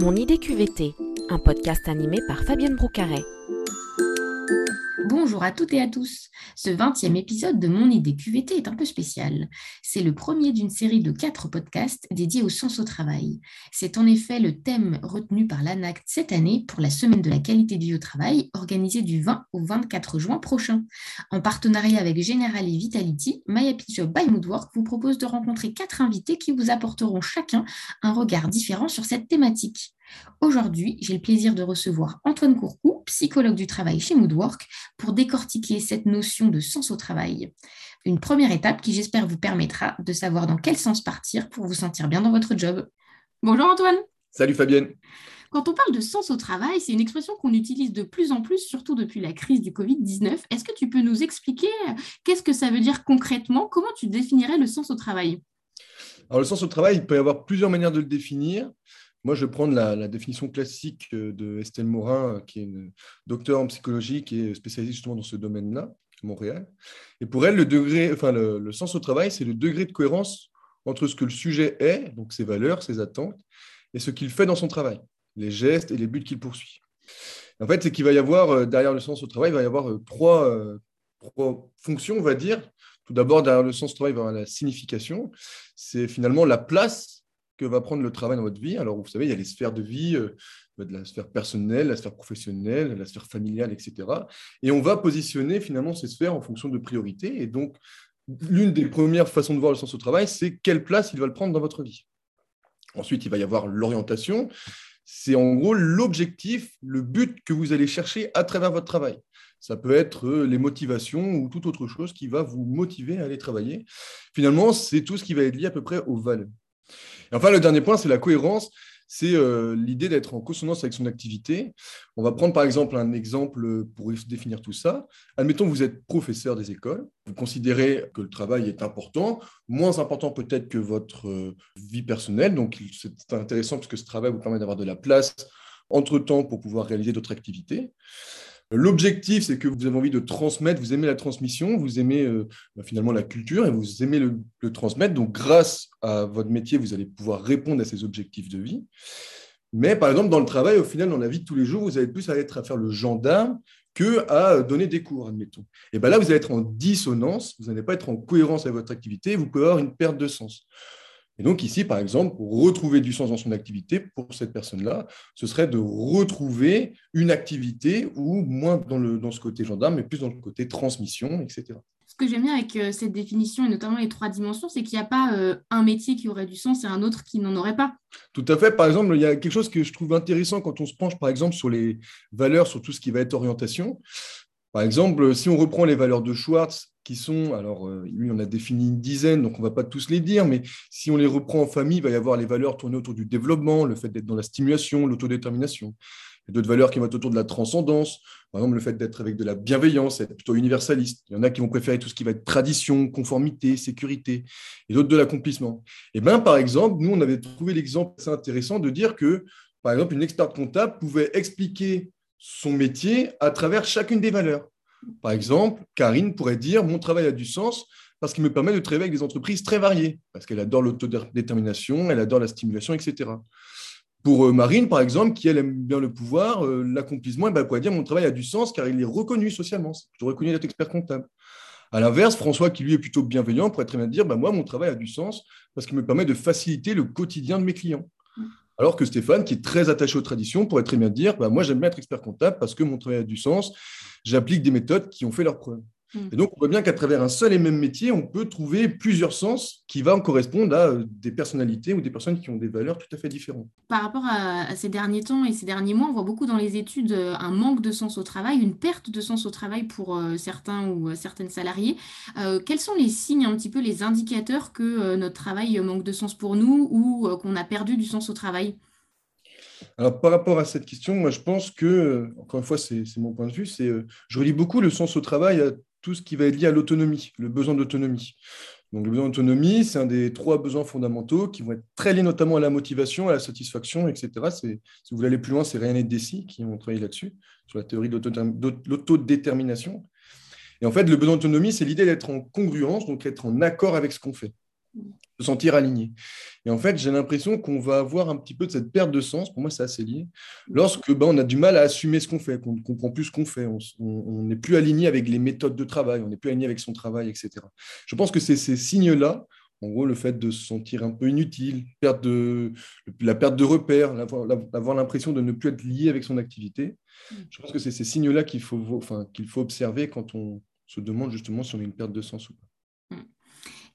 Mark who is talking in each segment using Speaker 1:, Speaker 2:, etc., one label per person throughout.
Speaker 1: Mon idée QVT, un podcast animé par Fabienne Broucaret.
Speaker 2: Bonjour à toutes et à tous. Ce 20e épisode de Mon idée QVT est un peu spécial. C'est le premier d'une série de quatre podcasts dédiés au sens au travail. C'est en effet le thème retenu par l'ANACT cette année pour la semaine de la qualité de vie au travail, organisée du 20 au 24 juin prochain. En partenariat avec General et Vitality, My Happy by Moodwork vous propose de rencontrer quatre invités qui vous apporteront chacun un regard différent sur cette thématique. Aujourd'hui, j'ai le plaisir de recevoir Antoine Courcou, psychologue du travail chez Moodwork, pour décortiquer cette notion de sens au travail. Une première étape qui, j'espère, vous permettra de savoir dans quel sens partir pour vous sentir bien dans votre job. Bonjour Antoine.
Speaker 3: Salut Fabienne.
Speaker 2: Quand on parle de sens au travail, c'est une expression qu'on utilise de plus en plus, surtout depuis la crise du Covid-19. Est-ce que tu peux nous expliquer euh, qu'est-ce que ça veut dire concrètement? Comment tu définirais le sens au travail?
Speaker 3: Alors le sens au travail, il peut y avoir plusieurs manières de le définir. Moi, je vais prendre la, définition classique euh, de Estelle Morin, euh, qui est une docteure en psychologie qui est spécialisée justement dans ce domaine-là, à Montréal. Et pour elle, le, sens au travail, c'est le degré de cohérence entre ce que le sujet est, donc ses valeurs, ses attentes, et ce qu'il fait dans son travail, les gestes et les buts qu'il poursuit. En fait, c'est qu'il va y avoir, euh, derrière le sens au travail, il va y avoir trois, trois fonctions, on va dire. Tout d'abord, derrière le sens au travail, il va y avoir la signification. C'est finalement la place que va prendre le travail dans votre vie. Alors, vous savez, il y a les sphères de vie, euh, de la sphère personnelle, la sphère professionnelle, la sphère familiale, etc. Et on va positionner finalement ces sphères en fonction de priorités. Et donc, l'une des premières façons de voir le sens au travail, c'est quelle place il va le prendre dans votre vie. Ensuite, il va y avoir l'orientation. C'est en gros l'objectif, le but que vous allez chercher à travers votre travail. Ça peut être euh, les motivations ou toute autre chose qui va vous motiver à aller travailler. Finalement, c'est tout ce qui va être lié à peu près aux valeurs. Et enfin, le dernier point, c'est la cohérence. C'est euh, l'idée d'être en consonance avec son activité. On va prendre par exemple un exemple pour définir tout ça. Admettons que vous êtes professeur des écoles. Vous considérez que le travail est important, moins important peut-être que votre euh, vie personnelle. Donc, c'est intéressant parce que ce travail vous permet d'avoir de la place entre-temps pour pouvoir réaliser d'autres activités. L'objectif, c'est que vous avez envie de transmettre, vous aimez la transmission, vous aimez euh, bah, finalement la culture et vous aimez le, transmettre. Donc, grâce à votre métier, vous allez pouvoir répondre à ces objectifs de vie. Mais par exemple, dans le travail, au final, dans la vie de tous les jours, vous allez plus à être à faire le gendarme que à donner des cours, admettons. Et bien là, vous allez être en dissonance, vous n'allez pas être en cohérence avec votre activité, vous pouvez avoir une perte de sens. Et donc ici, par exemple, pour retrouver du sens dans son activité, pour cette personne-là, ce serait de retrouver une activité ou moins dans, le, dans ce côté gendarme, mais plus dans le côté transmission, etc.
Speaker 2: Ce que j'aime bien avec euh, cette définition, et notamment les trois dimensions, c'est qu'il n'y a pas euh, un métier qui aurait du sens et un autre qui n'en aurait pas.
Speaker 3: Tout à fait. Par exemple, il y a quelque chose que je trouve intéressant quand on se penche, par exemple, sur les valeurs, sur tout ce qui va être orientation. Par exemple, si on reprend les valeurs de Schwartz, qui sont, alors euh, lui, on a défini une dizaine, donc on ne va pas tous les dire, mais si on les reprend en famille, il va y avoir les valeurs tournées autour du développement, le fait d'être dans la stimulation, l'autodétermination. Il y a d'autres valeurs qui vont être autour de la transcendance, par exemple le fait d'être avec de la bienveillance, être plutôt universaliste. Il y en a qui vont préférer tout ce qui va être tradition, conformité, sécurité, et d'autres de l'accomplissement. Et bien, par exemple, nous, on avait trouvé l'exemple assez intéressant de dire que, par exemple, une experte comptable pouvait expliquer son métier à travers chacune des valeurs. Par exemple, Karine pourrait dire Mon travail a du sens parce qu'il me permet de travailler avec des entreprises très variées, parce qu'elle adore l'autodétermination, elle adore la stimulation, etc. Pour euh, Marine, par exemple, qui elle aime bien le pouvoir, euh, l'accomplissement, elle pourrait dire Mon travail a du sens car il est reconnu socialement. Je reconnu d'être expert comptable. À l'inverse, François, qui lui est plutôt bienveillant, pourrait très bien dire bah, Moi, mon travail a du sens parce qu'il me permet de faciliter le quotidien de mes clients. Alors que Stéphane, qui est très attaché aux traditions, pourrait très bien dire bah, Moi, j'aime bien être expert comptable parce que mon travail a du sens, j'applique des méthodes qui ont fait leur preuve. Mm. Et donc, on voit bien qu'à travers un seul et même métier, on peut trouver plusieurs sens qui vont correspondre à euh, des personnalités ou des personnes qui ont des valeurs tout à fait différentes.
Speaker 2: Par rapport à, ces derniers temps et ces derniers mois, on voit beaucoup dans les études euh, un manque de sens au travail, une perte de sens au travail pour euh, certains ou certaines salariés. quels sont les signes, un petit peu les indicateurs que notre travail manque de sens pour nous ou qu'on a perdu du sens au travail?
Speaker 3: Alors, par rapport à cette question, moi, je pense que, encore une fois, c'est mon point de vue, c'est je relie beaucoup le sens au travail à tout ce qui va être lié à l'autonomie, le besoin d'autonomie. Donc, le besoin d'autonomie, c'est un des trois besoins fondamentaux qui vont être très liés notamment à la motivation, à la satisfaction, etc. Si vous voulez aller plus loin, c'est Ryan et Dessy qui ont travaillé là-dessus, sur la théorie de l'autodétermination. Et en fait, le besoin d'autonomie, c'est l'idée d'être en congruence, donc être en accord avec ce qu'on fait. Se sentir aligné. Et en fait, j'ai l'impression qu'on va avoir un petit peu de cette perte de sens, pour moi c'est assez lié, lorsque ben, on a du mal à assumer ce qu'on fait, qu'on ne comprend plus ce qu'on fait, on n'est plus aligné avec les méthodes de travail, on n'est plus aligné avec son travail, etc. Je pense que c'est ces signes-là, en gros le fait de se sentir un peu inutile, perte de, la perte de repères, avoir l'impression de ne plus être lié avec son activité, je pense que c'est ces signes-là qu'il faut, enfin, qu'il faut observer quand on se demande justement si on a une perte de sens ou pas.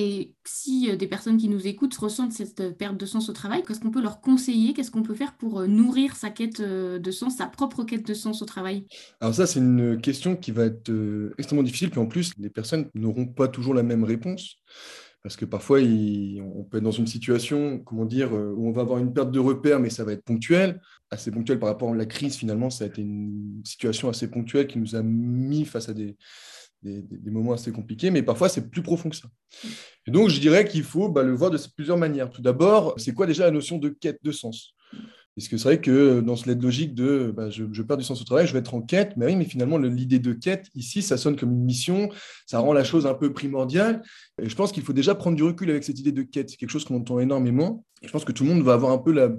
Speaker 2: Et si euh, des personnes qui nous écoutent ressentent cette euh, perte de sens au travail, qu'est-ce qu'on peut leur conseiller? Qu'est-ce qu'on peut faire pour euh, nourrir sa quête de sens, sa propre quête de sens au travail?
Speaker 3: Alors ça, c'est une question qui va être extrêmement difficile. Puis en plus, les personnes n'auront pas toujours la même réponse. Parce que parfois, on peut être dans une situation, comment dire, où on va avoir une perte de repère, mais ça va être ponctuel, assez ponctuel par rapport à la crise. Finalement, ça a été une situation assez ponctuelle qui nous a mis face à des, des, moments assez compliqués, mais parfois c'est plus profond que ça. Et donc je dirais qu'il faut bah, le voir de plusieurs manières. Tout d'abord, c'est quoi déjà la notion de quête de sens? Parce que c'est vrai que dans cette logique de bah, je, perds du sens au travail, je vais être en quête, mais oui, mais finalement l'idée de quête ici, ça sonne comme une mission, ça rend la chose un peu primordiale. Et je pense qu'il faut déjà prendre du recul avec cette idée de quête. C'est quelque chose qu'on entend énormément. Et je pense que tout le monde va avoir un peu la,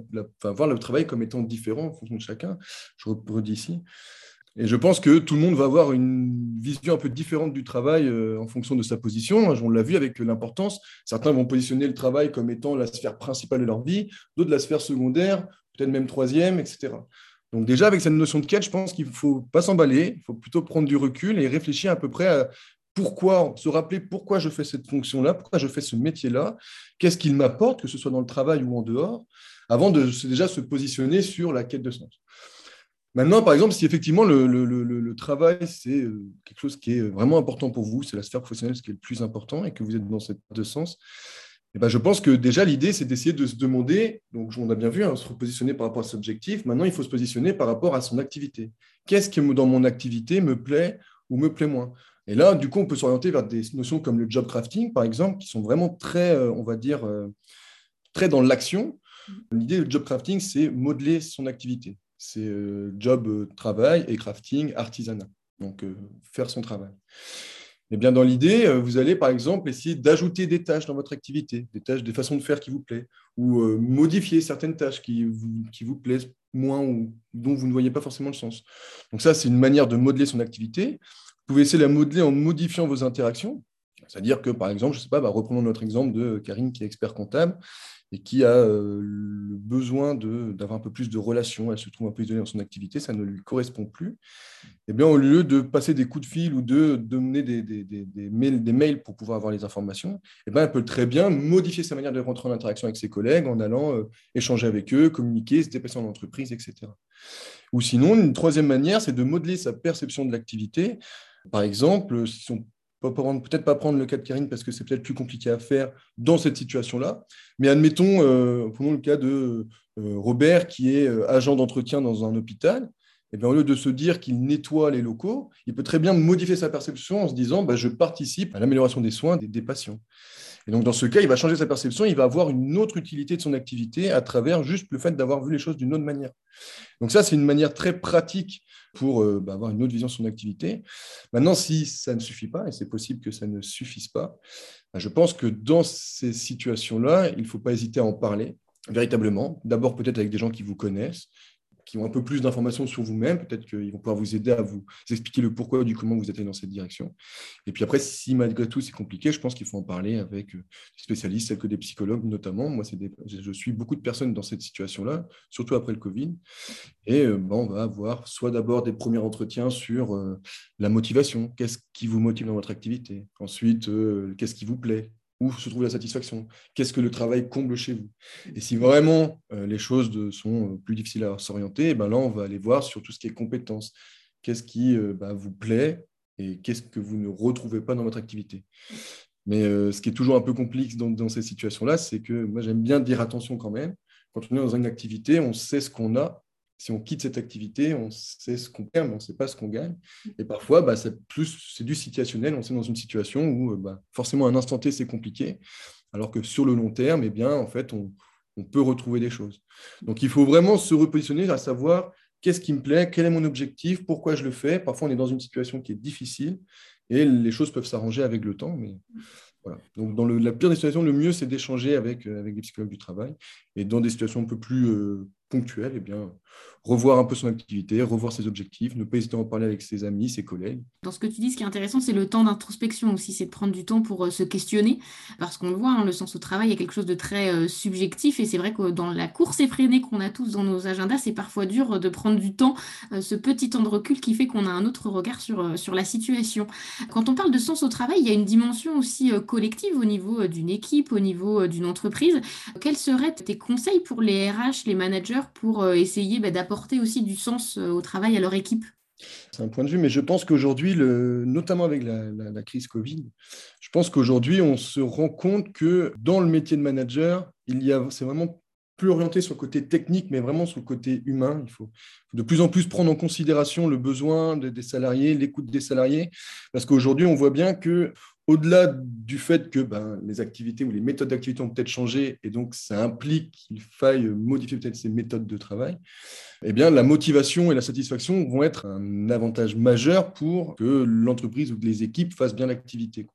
Speaker 3: voir le travail comme étant différent en fonction de chacun. Je redis ici. Et je pense que tout le monde va avoir une vision un peu différente du travail euh, en fonction de sa position. On l'a vu avec l'importance. Certains vont positionner le travail comme étant la sphère principale de leur vie, d'autres la sphère secondaire, peut-être même troisième, etc. Donc déjà, avec cette notion de quête, je pense qu'il ne faut pas s'emballer, il faut plutôt prendre du recul et réfléchir à peu près à pourquoi, se rappeler pourquoi je fais cette fonction-là, pourquoi je fais ce métier-là, qu'est-ce qu'il m'apporte, que ce soit dans le travail ou en dehors, avant de déjà se positionner sur la quête de sens. Maintenant, par exemple, si effectivement le, travail, c'est euh, quelque chose qui est vraiment important pour vous, c'est la sphère professionnelle ce qui est le plus important et que vous êtes dans cette de sens, eh ben, je pense que déjà l'idée, c'est d'essayer de se demander, donc on a bien vu, hein, se repositionner par rapport à cet objectif, maintenant il faut se positionner par rapport à son activité. Qu'est-ce qui dans mon activité me plaît ou me plaît moins? Et là, du coup, on peut s'orienter vers des notions comme le job crafting, par exemple, qui sont vraiment très, euh, on va dire, euh, très dans l'action. L'idée du job crafting, c'est modeler son activité c'est euh, job, euh, travail et crafting, artisanat. Donc, euh, faire son travail. Et bien, dans l'idée, vous allez par exemple essayer d'ajouter des tâches dans votre activité, des tâches, des façons de faire qui vous plaisent, ou modifier certaines tâches qui vous, qui vous plaisent moins ou dont vous ne voyez pas forcément le sens. Donc ça, c'est une manière de modeler son activité. Vous pouvez essayer de la modeler en modifiant vos interactions. C'est-à-dire que, par exemple, je sais pas, bah, reprenons notre exemple de Karine qui est expert comptable et qui a euh, besoin d'avoir un peu plus de relations, elle se trouve un peu isolée dans son activité, ça ne lui correspond plus, eh bien, au lieu de passer des coups de fil ou de donner des mails pour pouvoir avoir les informations, eh bien, elle peut très bien modifier sa manière de rentrer en interaction avec ses collègues en allant euh, échanger avec eux, communiquer, se déplacer en entreprise, etc. Ou sinon, une troisième manière, c'est de modeler sa perception de l'activité. Par exemple, si on peut-être pas prendre le cas de Karine parce que c'est peut-être plus compliqué à faire dans cette situation-là. Mais admettons, euh, prenons le cas de euh, Robert qui est euh, agent d'entretien dans un hôpital. Eh bien, au lieu de se dire qu'il nettoie les locaux, il peut très bien modifier sa perception en se disant bah, je participe à l'amélioration des soins des, patients. Et donc, dans ce cas, il va changer sa perception, il va avoir une autre utilité de son activité à travers juste le fait d'avoir vu les choses d'une autre manière. Donc, ça, c'est une manière très pratique pour euh, bah, avoir une autre vision de son activité. Maintenant, si ça ne suffit pas, et c'est possible que ça ne suffise pas, bah, je pense que dans ces situations-là, il ne faut pas hésiter à en parler véritablement. D'abord peut-être avec des gens qui vous connaissent, qui ont un peu plus d'informations sur vous-même. Peut-être qu'ils vont pouvoir vous aider à vous expliquer le pourquoi du comment vous êtes dans cette direction. Et puis après, si malgré tout c'est compliqué, je pense qu'il faut en parler avec euh, des spécialistes, tels que des psychologues notamment. Moi, je suis beaucoup de personnes dans cette situation-là, surtout après le Covid. Et euh, on va avoir soit d'abord des premiers entretiens sur euh, la motivation. Qu'est-ce qui vous motive dans votre activité? Ensuite, qu'est-ce qui vous plaît? Où se trouve la satisfaction Qu'est-ce que le travail comble chez vous? Et si vraiment euh, les choses sont euh, plus difficiles à s'orienter, ben là, on va aller voir sur tout ce qui est compétences. Qu'est-ce qui euh, bah, vous plaît et qu'est-ce que vous ne retrouvez pas dans votre activité? Mais ce qui est toujours un peu complexe dans ces situations-là, c'est que moi, j'aime bien dire attention quand même. Quand on est dans une activité, on sait ce qu'on a si on quitte cette activité, on sait ce qu'on perd, mais on ne sait pas ce qu'on gagne. Et parfois, bah, c'est plus c'est du situationnel. On est dans une situation où bah, forcément, un instant T, c'est compliqué, alors que sur le long terme, eh bien, en fait, on, peut retrouver des choses. Donc, il faut vraiment se repositionner à savoir qu'est-ce qui me plaît, quel est mon objectif, pourquoi je le fais. Parfois, on est dans une situation qui est difficile et les choses peuvent s'arranger avec le temps, mais Donc, dans la pire des situations, le mieux, c'est d'échanger avec, avec des psychologues du travail. Et dans des situations un peu plus ponctuelles, eh bien, revoir un peu son activité, revoir ses objectifs, ne pas hésiter à en parler avec ses amis, ses collègues.
Speaker 2: Dans ce que tu dis, ce qui est intéressant, c'est le temps d'introspection aussi, c'est de prendre du temps pour euh, se questionner, parce qu'on le voit, hein, le sens au travail est quelque chose de très euh, subjectif, et c'est vrai que dans la course effrénée qu'on a tous dans nos agendas, c'est parfois dur de prendre du temps, euh, ce petit temps de recul qui fait qu'on a un autre regard sur, sur la situation. Quand on parle de sens au travail, il y a une dimension aussi collective au niveau d'une équipe, au niveau d'une entreprise. Quels seraient tes conseils pour les RH, les managers, pour essayer bah, d'apporter apporter aussi du sens euh, au travail à leur équipe
Speaker 3: c'est un point de vue, mais je pense qu'aujourd'hui, notamment avec la, crise Covid, je pense qu'aujourd'hui, on se rend compte que dans le métier de manager, c'est vraiment plus orienté sur le côté technique, mais vraiment sur le côté humain. Il faut de plus en plus prendre en considération le besoin des salariés, l'écoute des salariés, parce qu'aujourd'hui, on voit bien que au-delà du fait que ben, les activités ou les méthodes d'activité ont peut-être changé et donc ça implique qu'il faille modifier peut-être ces méthodes de travail, eh bien, la motivation et la satisfaction vont être un avantage majeur pour que l'entreprise ou les équipes fassent bien l'activité.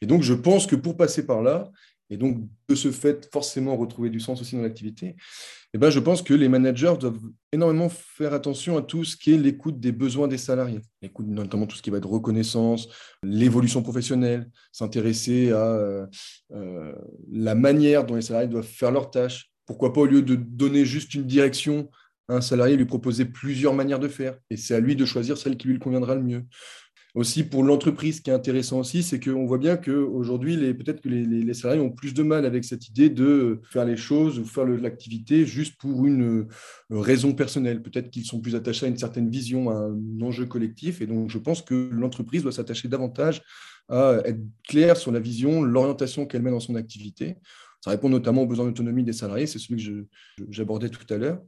Speaker 3: Et donc, je pense que pour passer par là, et donc de ce fait forcément retrouver du sens aussi dans l'activité, eh ben, je pense que les managers doivent énormément faire attention à tout ce qui est l'écoute des besoins des salariés, l'écoute notamment tout ce qui va être reconnaissance, l'évolution professionnelle, s'intéresser à euh, euh, la manière dont les salariés doivent faire leurs tâches. Pourquoi pas au lieu de donner juste une direction à un salarié, lui proposer plusieurs manières de faire, et c'est à lui de choisir celle qui lui conviendra le mieux aussi pour l'entreprise, ce qui est intéressant aussi, c'est qu'on voit bien qu'aujourd'hui, peut-être que les, salariés ont plus de mal avec cette idée de faire les choses ou faire l'activité juste pour une euh, raison personnelle. Peut-être qu'ils sont plus attachés à une certaine vision, à un enjeu collectif. Et donc, je pense que l'entreprise doit s'attacher davantage à être claire sur la vision, l'orientation qu'elle met dans son activité. Ça répond notamment aux besoins d'autonomie des salariés, c'est celui que j'abordais tout à l'heure.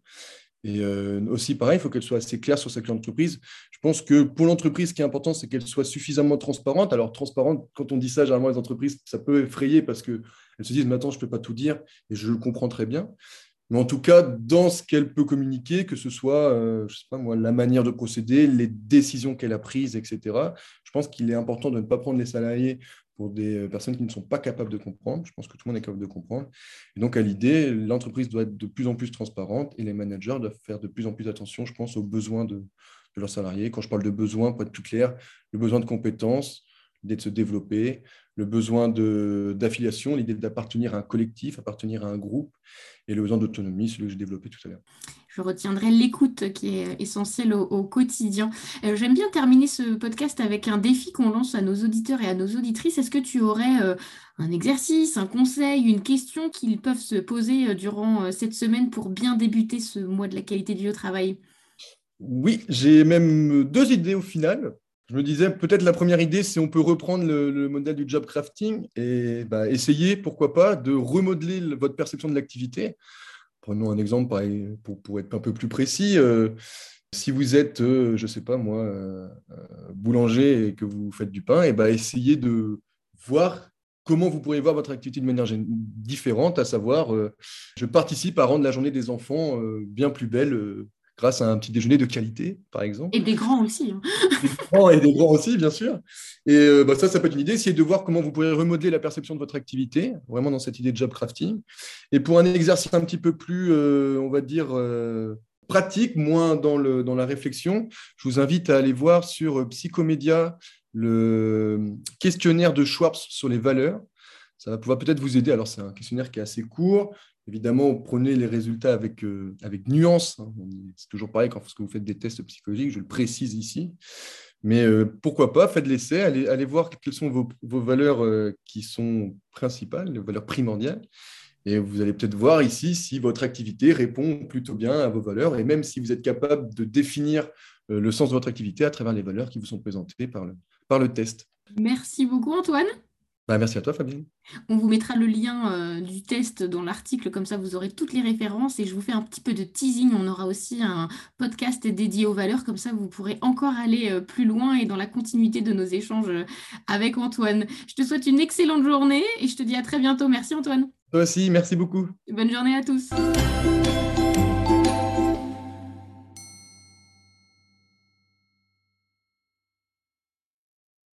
Speaker 3: Et euh, aussi, pareil, il faut qu'elle soit assez claire sur sa clientèle d'entreprise. Je pense que pour l'entreprise, ce qui est important, c'est qu'elle soit suffisamment transparente. Alors, transparente, quand on dit ça, généralement, les entreprises, ça peut effrayer parce qu'elles se disent, maintenant, je ne peux pas tout dire, et je le comprends très bien. Mais en tout cas, dans ce qu'elle peut communiquer, que ce soit, euh, je sais pas moi, la manière de procéder, les décisions qu'elle a prises, etc., je pense qu'il est important de ne pas prendre les salariés pour des euh, personnes qui ne sont pas capables de comprendre. Je pense que tout le monde est capable de comprendre. Et donc, à l'idée, l'entreprise doit être de plus en plus transparente et les managers doivent faire de plus en plus attention, je pense, aux besoins de, leurs salariés. Quand je parle de besoins, pour être plus clair, le besoin de compétences, l'idée de se développer, le besoin d'affiliation, l'idée d'appartenir à un collectif, appartenir à un groupe, et le besoin d'autonomie, celui que j'ai développé tout à l'heure
Speaker 2: je retiendrai l'écoute qui est essentielle au, quotidien. Euh, j'aime bien terminer ce podcast avec un défi qu'on lance à nos auditeurs et à nos auditrices. Est-ce que tu aurais euh, un exercice, un conseil, une question qu'ils peuvent se poser euh, durant cette semaine pour bien débuter ce mois de la qualité du travail?
Speaker 3: Oui, j'ai même deux idées au final. Je me disais, peut-être la première idée, c'est on peut reprendre le, modèle du job crafting et bah, essayer, pourquoi pas, de remodeler votre perception de l'activité. Prenons un exemple pour, être un peu plus précis. Euh, si vous êtes, euh, je ne sais pas moi, euh, boulanger et que vous faites du pain, et ben essayez de voir comment vous pourriez voir votre activité de manière différente, à savoir, je participe à rendre la journée des enfants bien plus belle grâce à un petit déjeuner de qualité, par exemple.
Speaker 2: Et des grands aussi. Hein.
Speaker 3: Des grands et des grands aussi, bien sûr. Et euh, bah, ça, ça peut être une idée. Essayez de voir comment vous pourrez remodeler la perception de votre activité, vraiment dans cette idée de job crafting. Et pour un exercice un petit peu plus, euh, on va dire, euh, pratique, moins dans, le, dans la réflexion, je vous invite à aller voir sur Psychomédia le questionnaire de Schwartz sur les valeurs. Ça va pouvoir peut-être vous aider. Alors, c'est un questionnaire qui est assez court. Évidemment, prenez les résultats avec, euh, avec nuance. Hein. C'est toujours pareil quand vous faites des tests psychologiques, je le précise ici. Mais euh, pourquoi pas, faites l'essai, allez, allez, voir quelles sont vos, vos valeurs euh, qui sont principales, les valeurs primordiales. Et vous allez peut-être voir ici si votre activité répond plutôt bien à vos valeurs et même si vous êtes capable de définir le sens de votre activité à travers les valeurs qui vous sont présentées par le, par le test.
Speaker 2: Merci beaucoup Antoine.
Speaker 3: Bah, merci à toi, Fabienne.
Speaker 2: On vous mettra le lien euh, du test dans l'article, comme ça vous aurez toutes les références et je vous fais un petit peu de teasing. On aura aussi un podcast dédié aux valeurs, comme ça vous pourrez encore aller euh, plus loin et dans la continuité de nos échanges euh, avec Antoine. Je te souhaite une excellente journée et je te dis à très bientôt. Merci Antoine.
Speaker 3: Toi aussi, merci beaucoup.
Speaker 2: Bonne journée à tous.